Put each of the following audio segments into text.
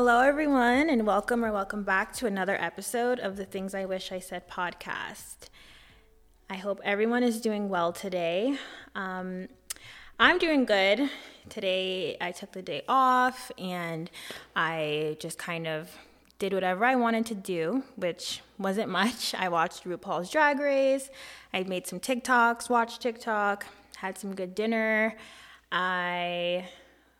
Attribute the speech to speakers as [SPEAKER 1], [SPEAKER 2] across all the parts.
[SPEAKER 1] Hello, everyone, and welcome or welcome back to another episode of the Things I Wish I Said podcast. I hope everyone is doing well today. Um, I'm doing good. Today, I took the day off and I just kind of did whatever I wanted to do, which wasn't much. I watched RuPaul's Drag Race, I made some TikToks, watched TikTok, had some good dinner. I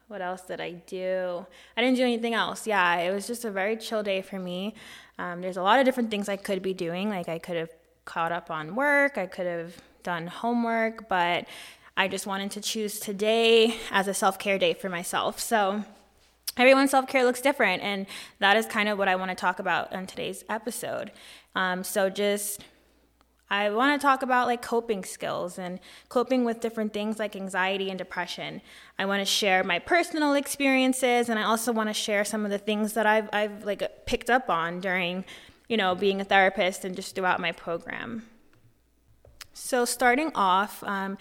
[SPEAKER 1] what else did I do? I didn't do anything else. Yeah, it was just a very chill day for me. Um, there's a lot of different things I could be doing. Like I could have caught up on work, I could have done homework, but I just wanted to choose today as a self care day for myself. So everyone's self care looks different, and that is kind of what I want to talk about on today's episode. Um, so just I want to talk about like coping skills and coping with different things like anxiety and depression. I want to share my personal experiences and I also want to share some of the things that I've I've like picked up on during, you know, being a therapist and just throughout my program. So starting off, um,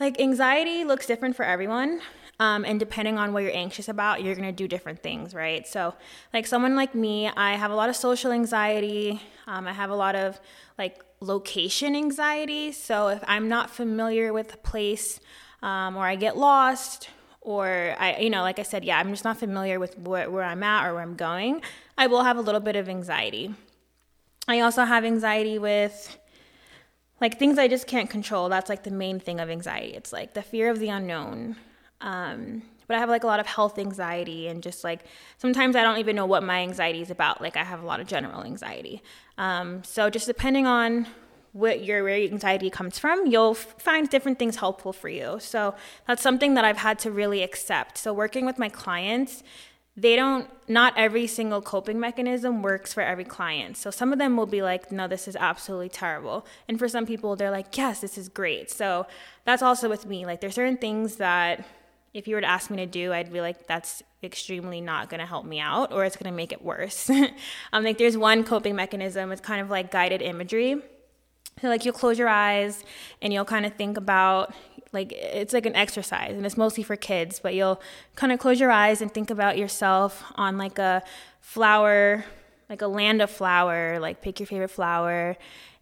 [SPEAKER 1] like anxiety looks different for everyone. Um, and depending on what you're anxious about, you're gonna do different things, right? So, like someone like me, I have a lot of social anxiety. Um, I have a lot of like location anxiety. So if I'm not familiar with a place um, or I get lost, or I, you know, like I said, yeah, I'm just not familiar with where, where I'm at or where I'm going, I will have a little bit of anxiety. I also have anxiety with like things I just can't control. That's like the main thing of anxiety. It's like the fear of the unknown. Um, but I have like a lot of health anxiety and just like sometimes I don't even know what my anxiety is about. Like I have a lot of general anxiety. Um, so just depending on what your where your anxiety comes from, you'll find different things helpful for you. So that's something that I've had to really accept. So working with my clients, they don't not every single coping mechanism works for every client so some of them will be like no this is absolutely terrible and for some people they're like yes this is great so that's also with me like there's certain things that if you were to ask me to do, I'd be like, that's extremely not going to help me out, or it's going to make it worse. um, like there's one coping mechanism. It's kind of like guided imagery. So like you'll close your eyes and you'll kind of think about like it's like an exercise and it's mostly for kids, but you'll kind of close your eyes and think about yourself on like a flower, like a land of flower, like pick your favorite flower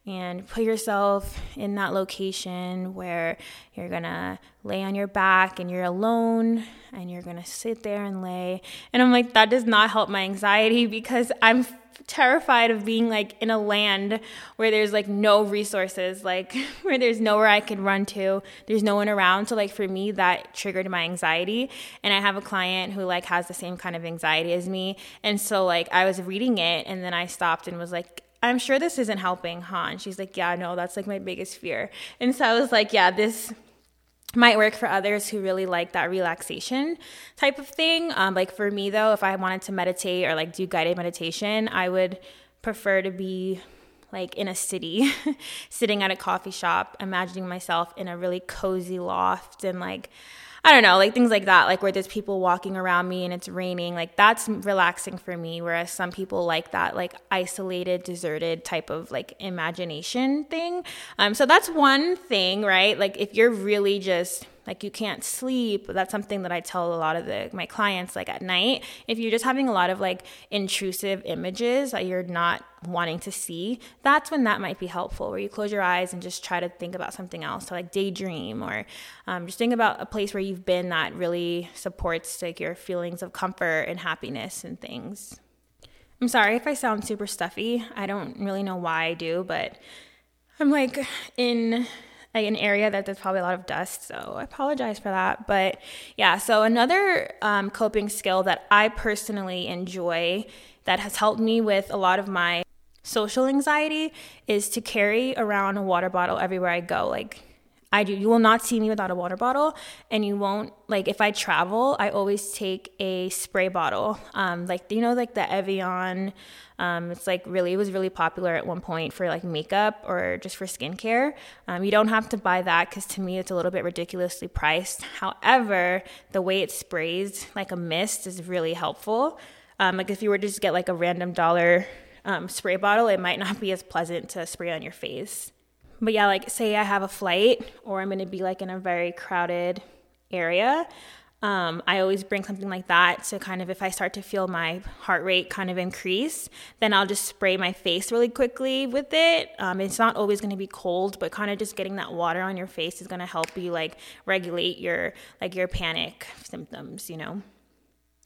[SPEAKER 1] and put yourself in that location where you're gonna lay on your back and you're alone and you're gonna sit there and lay. And I'm like, that does not help my anxiety because I'm terrified of being like in a land where there's like no resources, like where there's nowhere I can run to, there's no one around. So like for me, that triggered my anxiety. And I have a client who like has the same kind of anxiety as me. And so like I was reading it and then I stopped and was like, I'm sure this isn't helping, huh? And she's like, Yeah, no, that's like my biggest fear. And so I was like, Yeah, this might work for others who really like that relaxation type of thing. Um, like for me, though, if I wanted to meditate or like do guided meditation, I would prefer to be like in a city, sitting at a coffee shop, imagining myself in a really cozy loft and like I don't know, like things like that, like where there's people walking around me and it's raining, like that's relaxing for me. Whereas some people like that, like isolated, deserted type of like imagination thing. Um, so that's one thing, right? Like if you're really just like you can't sleep. That's something that i tell a lot of the, my clients like at night. If you're just having a lot of like intrusive images that you're not wanting to see that's when that might be helpful where you close your eyes and just try to think about something else. So like daydream or um, just think about a place where you've been that really supports like your feelings of comfort and happiness and things. I'm sorry if i sound super stuffy. I don't really know why i do but i'm like in like an area that there's probably a lot of dust. So I apologize for that. But yeah, so another um, coping skill that I personally enjoy that has helped me with a lot of my social anxiety is to carry around a water bottle everywhere I go. Like I do. You will not see me without a water bottle, and you won't like if I travel. I always take a spray bottle, um, like you know, like the Evian. Um, it's like really, it was really popular at one point for like makeup or just for skincare. Um, you don't have to buy that because to me it's a little bit ridiculously priced. However, the way it sprays like a mist is really helpful. Um, like if you were to just get like a random dollar um, spray bottle, it might not be as pleasant to spray on your face but yeah, like say I have a flight or I'm going to be like in a very crowded area. Um, I always bring something like that to kind of if I start to feel my heart rate kind of increase, then I'll just spray my face really quickly with it. Um, it's not always going to be cold, but kind of just getting that water on your face is going to help you like regulate your like your panic symptoms, you know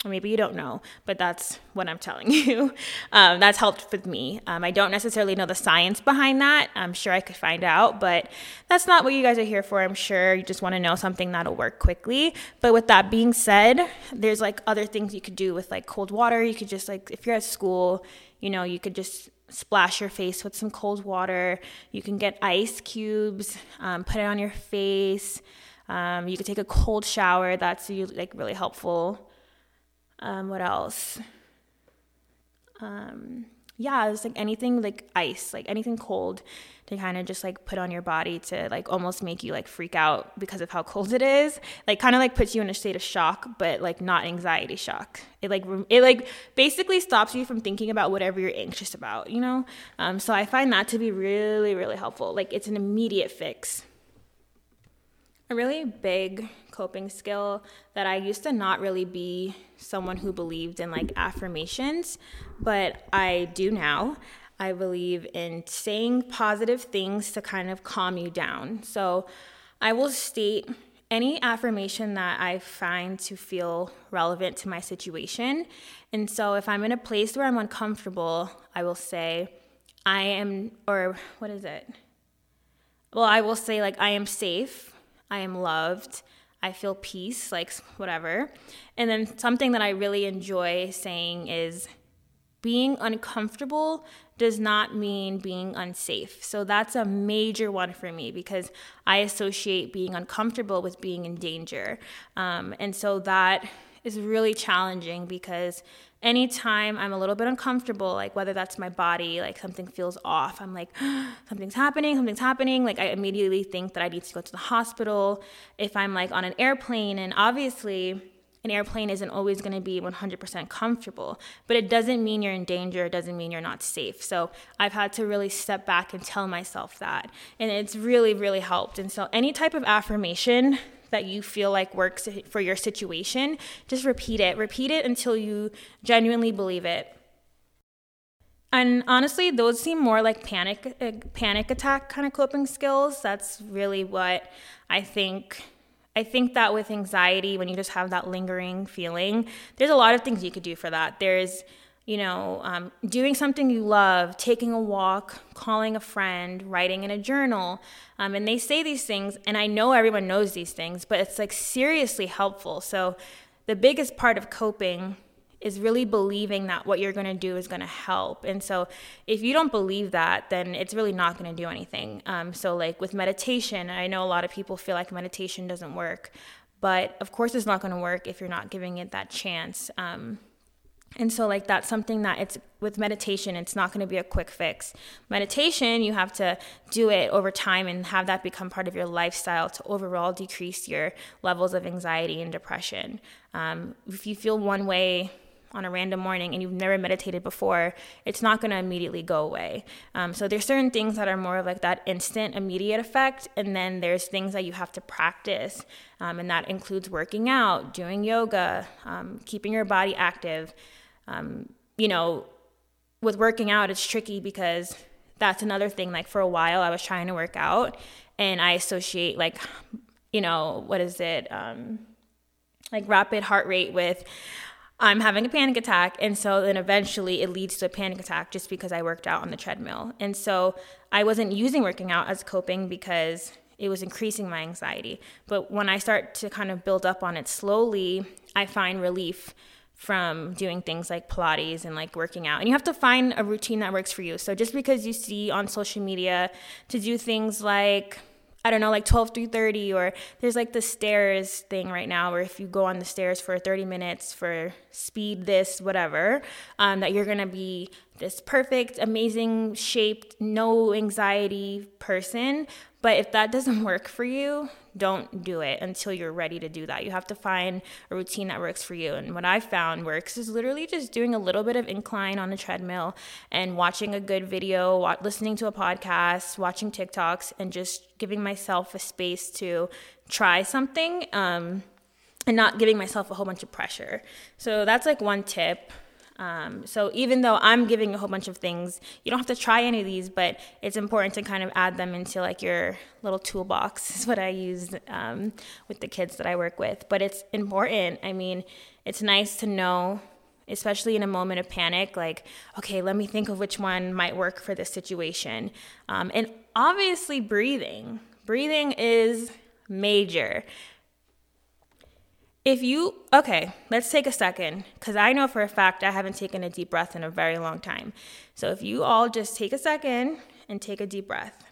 [SPEAKER 1] maybe you don't know, but that's what I'm telling you. Um, that's helped with me. Um, I don't necessarily know the science behind that. I'm sure I could find out, but that's not what you guys are here for. I'm sure you just want to know something that'll work quickly. But with that being said, there's like other things you could do with like cold water. You could just like, if you're at school, you know, you could just splash your face with some cold water. You can get ice cubes, um, put it on your face. Um, you could take a cold shower. That's like really helpful. Um, what else? Um, yeah, it's like anything like ice, like anything cold to kind of just like put on your body to like almost make you like freak out because of how cold it is. Like kind of like puts you in a state of shock, but like not anxiety shock. It like it like basically stops you from thinking about whatever you're anxious about, you know? Um, so I find that to be really really helpful. Like it's an immediate fix. A really big coping skill that I used to not really be someone who believed in like affirmations, but I do now. I believe in saying positive things to kind of calm you down. So I will state any affirmation that I find to feel relevant to my situation. And so if I'm in a place where I'm uncomfortable, I will say, I am, or what is it? Well, I will say, like, I am safe I am loved, I feel peace, like whatever. And then something that I really enjoy saying is being uncomfortable does not mean being unsafe. So that's a major one for me because I associate being uncomfortable with being in danger. Um, and so that is really challenging because anytime I'm a little bit uncomfortable, like whether that's my body, like something feels off, I'm like, something's happening, something's happening. Like I immediately think that I need to go to the hospital. If I'm like on an airplane, and obviously, an airplane isn't always going to be 100% comfortable, but it doesn't mean you're in danger. It doesn't mean you're not safe. So I've had to really step back and tell myself that. And it's really, really helped. And so any type of affirmation that you feel like works for your situation, just repeat it. Repeat it until you genuinely believe it. And honestly, those seem more like panic uh, panic attack kind of coping skills. That's really what I think I think that with anxiety, when you just have that lingering feeling, there's a lot of things you could do for that. There's you know, um, doing something you love, taking a walk, calling a friend, writing in a journal. Um, and they say these things, and I know everyone knows these things, but it's like seriously helpful. So, the biggest part of coping is really believing that what you're going to do is going to help. And so, if you don't believe that, then it's really not going to do anything. Um, so, like with meditation, I know a lot of people feel like meditation doesn't work, but of course, it's not going to work if you're not giving it that chance. Um, and so, like, that's something that it's with meditation, it's not going to be a quick fix. Meditation, you have to do it over time and have that become part of your lifestyle to overall decrease your levels of anxiety and depression. Um, if you feel one way on a random morning and you've never meditated before, it's not going to immediately go away. Um, so there's certain things that are more of like that instant, immediate effect, and then there's things that you have to practice, um, and that includes working out, doing yoga, um, keeping your body active um, you know, with working out, it's tricky because that's another thing. Like for a while, I was trying to work out, and I associate like, you know, what is it? Um, like rapid heart rate with I'm having a panic attack. And so then eventually it leads to a panic attack just because I worked out on the treadmill. And so I wasn't using working out as coping because it was increasing my anxiety. But when I start to kind of build up on it slowly, I find relief from doing things like Pilates and like working out. And you have to find a routine that works for you. So just because you see on social media to do things like I don't know, like 12 through 30, or there's like the stairs thing right now where if you go on the stairs for 30 minutes for speed, this, whatever, um, that you're gonna be this perfect, amazing shaped, no anxiety person. But if that doesn't work for you, don't do it until you're ready to do that. You have to find a routine that works for you. And what I found works is literally just doing a little bit of incline on the treadmill and watching a good video, listening to a podcast, watching TikToks, and just giving myself a space to try something. Um, and not giving myself a whole bunch of pressure. So that's like one tip. Um, so even though I'm giving a whole bunch of things, you don't have to try any of these, but it's important to kind of add them into like your little toolbox. Is what I use um, with the kids that I work with. But it's important. I mean, it's nice to know, especially in a moment of panic, like, okay, let me think of which one might work for this situation. Um, and obviously, breathing. Breathing is major if you okay let's take a second because i know for a fact i haven't taken a deep breath in a very long time. So if you all just take a second and take a deep breath.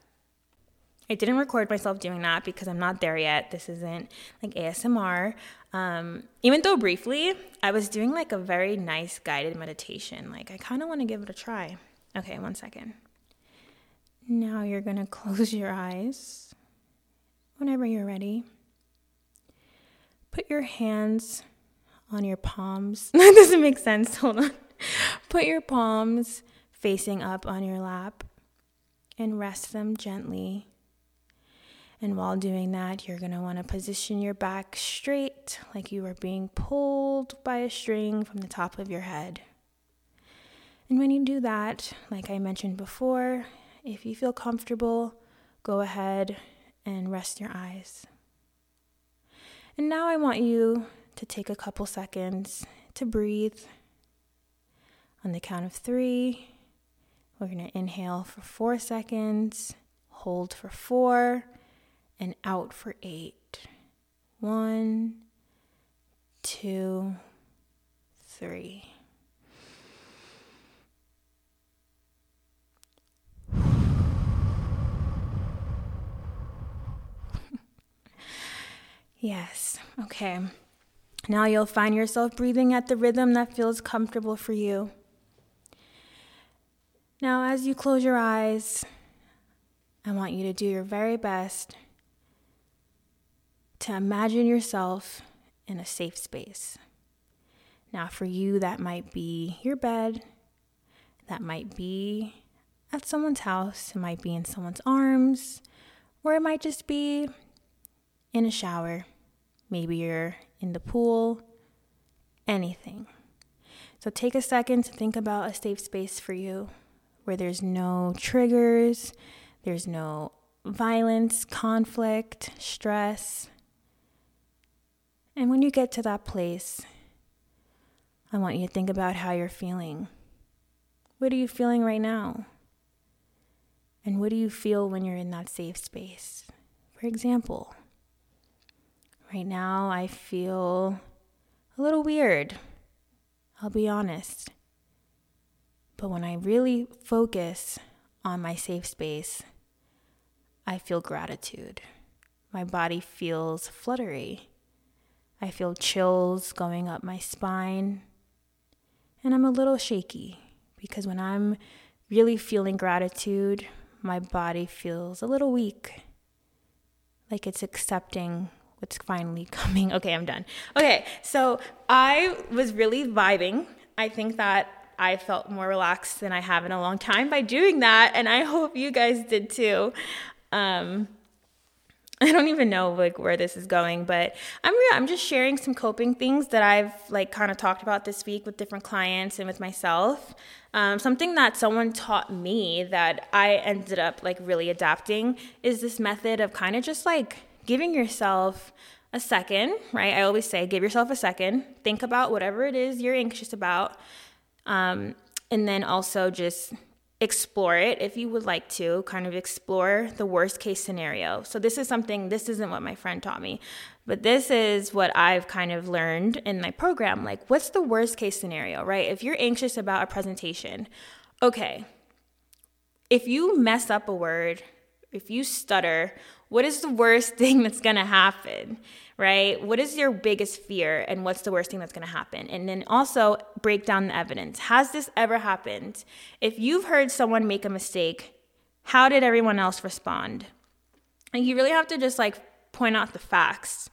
[SPEAKER 1] I didn't record myself doing that because i'm not there yet. This isn't like asmr um, even though briefly i was doing like a very nice guided meditation. Like i kind of want to give it a try. Okay one second. Now you're gonna close your eyes whenever you're ready put your hands on your palms. that doesn't make sense. Hold on. Put your palms facing up on your lap and rest them gently. And while doing that, you're going to want to position your back straight like you are being pulled by a string from the top of your head. And when you do that, like I mentioned before, if you feel comfortable, go ahead and rest your eyes. And now I want you to take a couple seconds to breathe. On the count of three, we're going to inhale for four seconds, hold for four, and out for eight. One, two, three. Yes, okay. Now you'll find yourself breathing at the rhythm that feels comfortable for you. Now, as you close your eyes, I want you to do your very best to imagine yourself in a safe space. Now, for you, that might be your bed, that might be at someone's house, it might be in someone's arms, or it might just be in a shower, maybe you're in the pool, anything. So take a second to think about a safe space for you where there's no triggers, there's no violence, conflict, stress. And when you get to that place, I want you to think about how you're feeling. What are you feeling right now? And what do you feel when you're in that safe space? For example, Right now, I feel a little weird. I'll be honest. But when I really focus on my safe space, I feel gratitude. My body feels fluttery. I feel chills going up my spine. And I'm a little shaky because when I'm really feeling gratitude, my body feels a little weak, like it's accepting what's finally coming. Okay, I'm done. Okay, so I was really vibing. I think that I felt more relaxed than I have in a long time by doing that, and I hope you guys did too. Um, I don't even know like where this is going, but I'm real. I'm just sharing some coping things that I've like kind of talked about this week with different clients and with myself. Um, something that someone taught me that I ended up like really adapting is this method of kind of just like giving yourself a second, right? I always say, give yourself a second, think about whatever it is you're anxious about, um, and then also just explore it if you would like to, kind of explore the worst case scenario. So, this is something, this isn't what my friend taught me, but this is what I've kind of learned in my program. Like, what's the worst case scenario, right? If you're anxious about a presentation, okay, if you mess up a word, if you stutter, what is the worst thing that's gonna happen? Right? What is your biggest fear and what's the worst thing that's gonna happen? And then also break down the evidence. Has this ever happened? If you've heard someone make a mistake, how did everyone else respond? And you really have to just like point out the facts.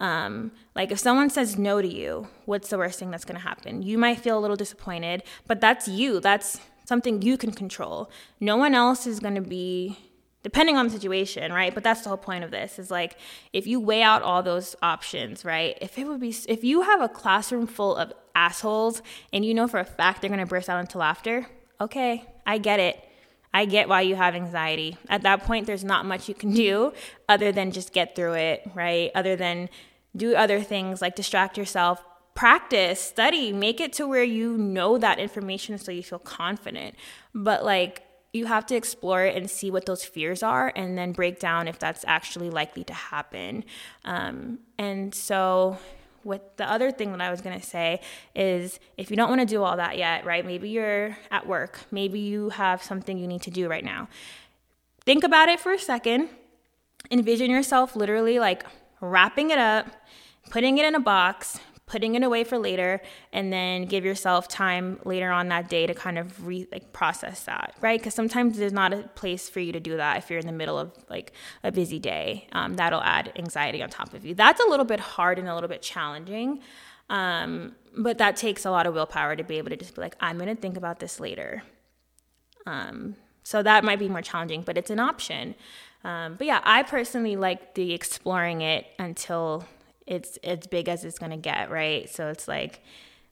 [SPEAKER 1] Um, like if someone says no to you, what's the worst thing that's gonna happen? You might feel a little disappointed, but that's you. That's something you can control. No one else is gonna be depending on the situation, right? But that's the whole point of this is like if you weigh out all those options, right? If it would be if you have a classroom full of assholes and you know for a fact they're going to burst out into laughter, okay, I get it. I get why you have anxiety. At that point there's not much you can do other than just get through it, right? Other than do other things like distract yourself, practice, study, make it to where you know that information so you feel confident. But like you have to explore it and see what those fears are and then break down if that's actually likely to happen. Um, and so, what the other thing that I was gonna say is if you don't wanna do all that yet, right? Maybe you're at work, maybe you have something you need to do right now. Think about it for a second. Envision yourself literally like wrapping it up, putting it in a box, putting it away for later and then give yourself time later on that day to kind of re like process that right? Because sometimes there's not a place for you to do that if you're in the middle of like a busy day. Um, that'll add anxiety on top of you. That's a little bit hard and a little bit challenging um, but that takes a lot of willpower to be able to just be like i'm going to think about this later. Um, so that might be more challenging but it's an option. Um, but yeah i personally like the exploring it until it's as big as it's going to get, right? So it's like,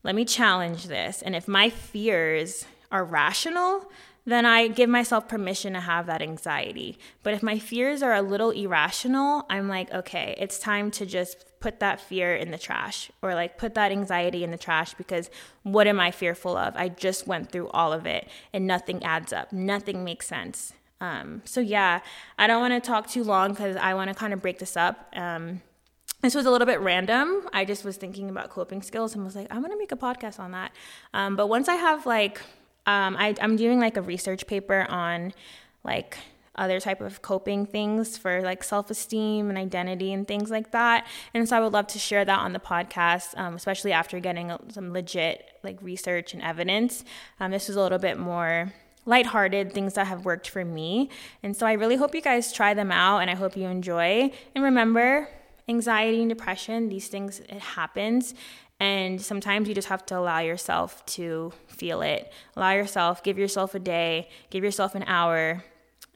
[SPEAKER 1] let me challenge this. And if my fears are rational, then I give myself permission to have that anxiety. But if my fears are a little irrational, I'm like, okay, it's time to just put that fear in the trash or like put that anxiety in the trash because what am I fearful of? I just went through all of it and nothing adds up, nothing makes sense. Um, so, yeah, I don't want to talk too long because I want to kind of break this up. Um, this was a little bit random. I just was thinking about coping skills and was like, I'm gonna make a podcast on that. Um, but once I have like, um, I, I'm doing like a research paper on like other type of coping things for like self-esteem and identity and things like that and so i would love to share that on the podcast um, especially after getting some legit like research and evidence um, this was a little bit more lighthearted things that have worked for me and so i really hope you guys try them out and i hope you enjoy and remember anxiety and depression, these things, it happens. And sometimes you just have to allow yourself to feel it. Allow yourself, give yourself a day, give yourself an hour,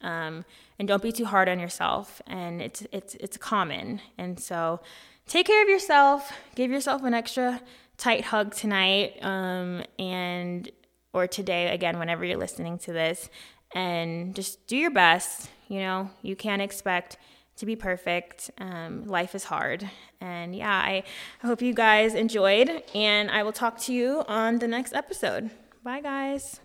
[SPEAKER 1] um, and don't be too hard on yourself. And it's it's it's common. And so, take care of yourself. Give yourself an extra tight hug tonight, um, and or today again, whenever you're listening to this, and just do your best. You know, you can't expect to be perfect. Um, life is hard. And yeah, I, I hope you guys enjoyed, and I will talk to you on the next episode. Bye, guys.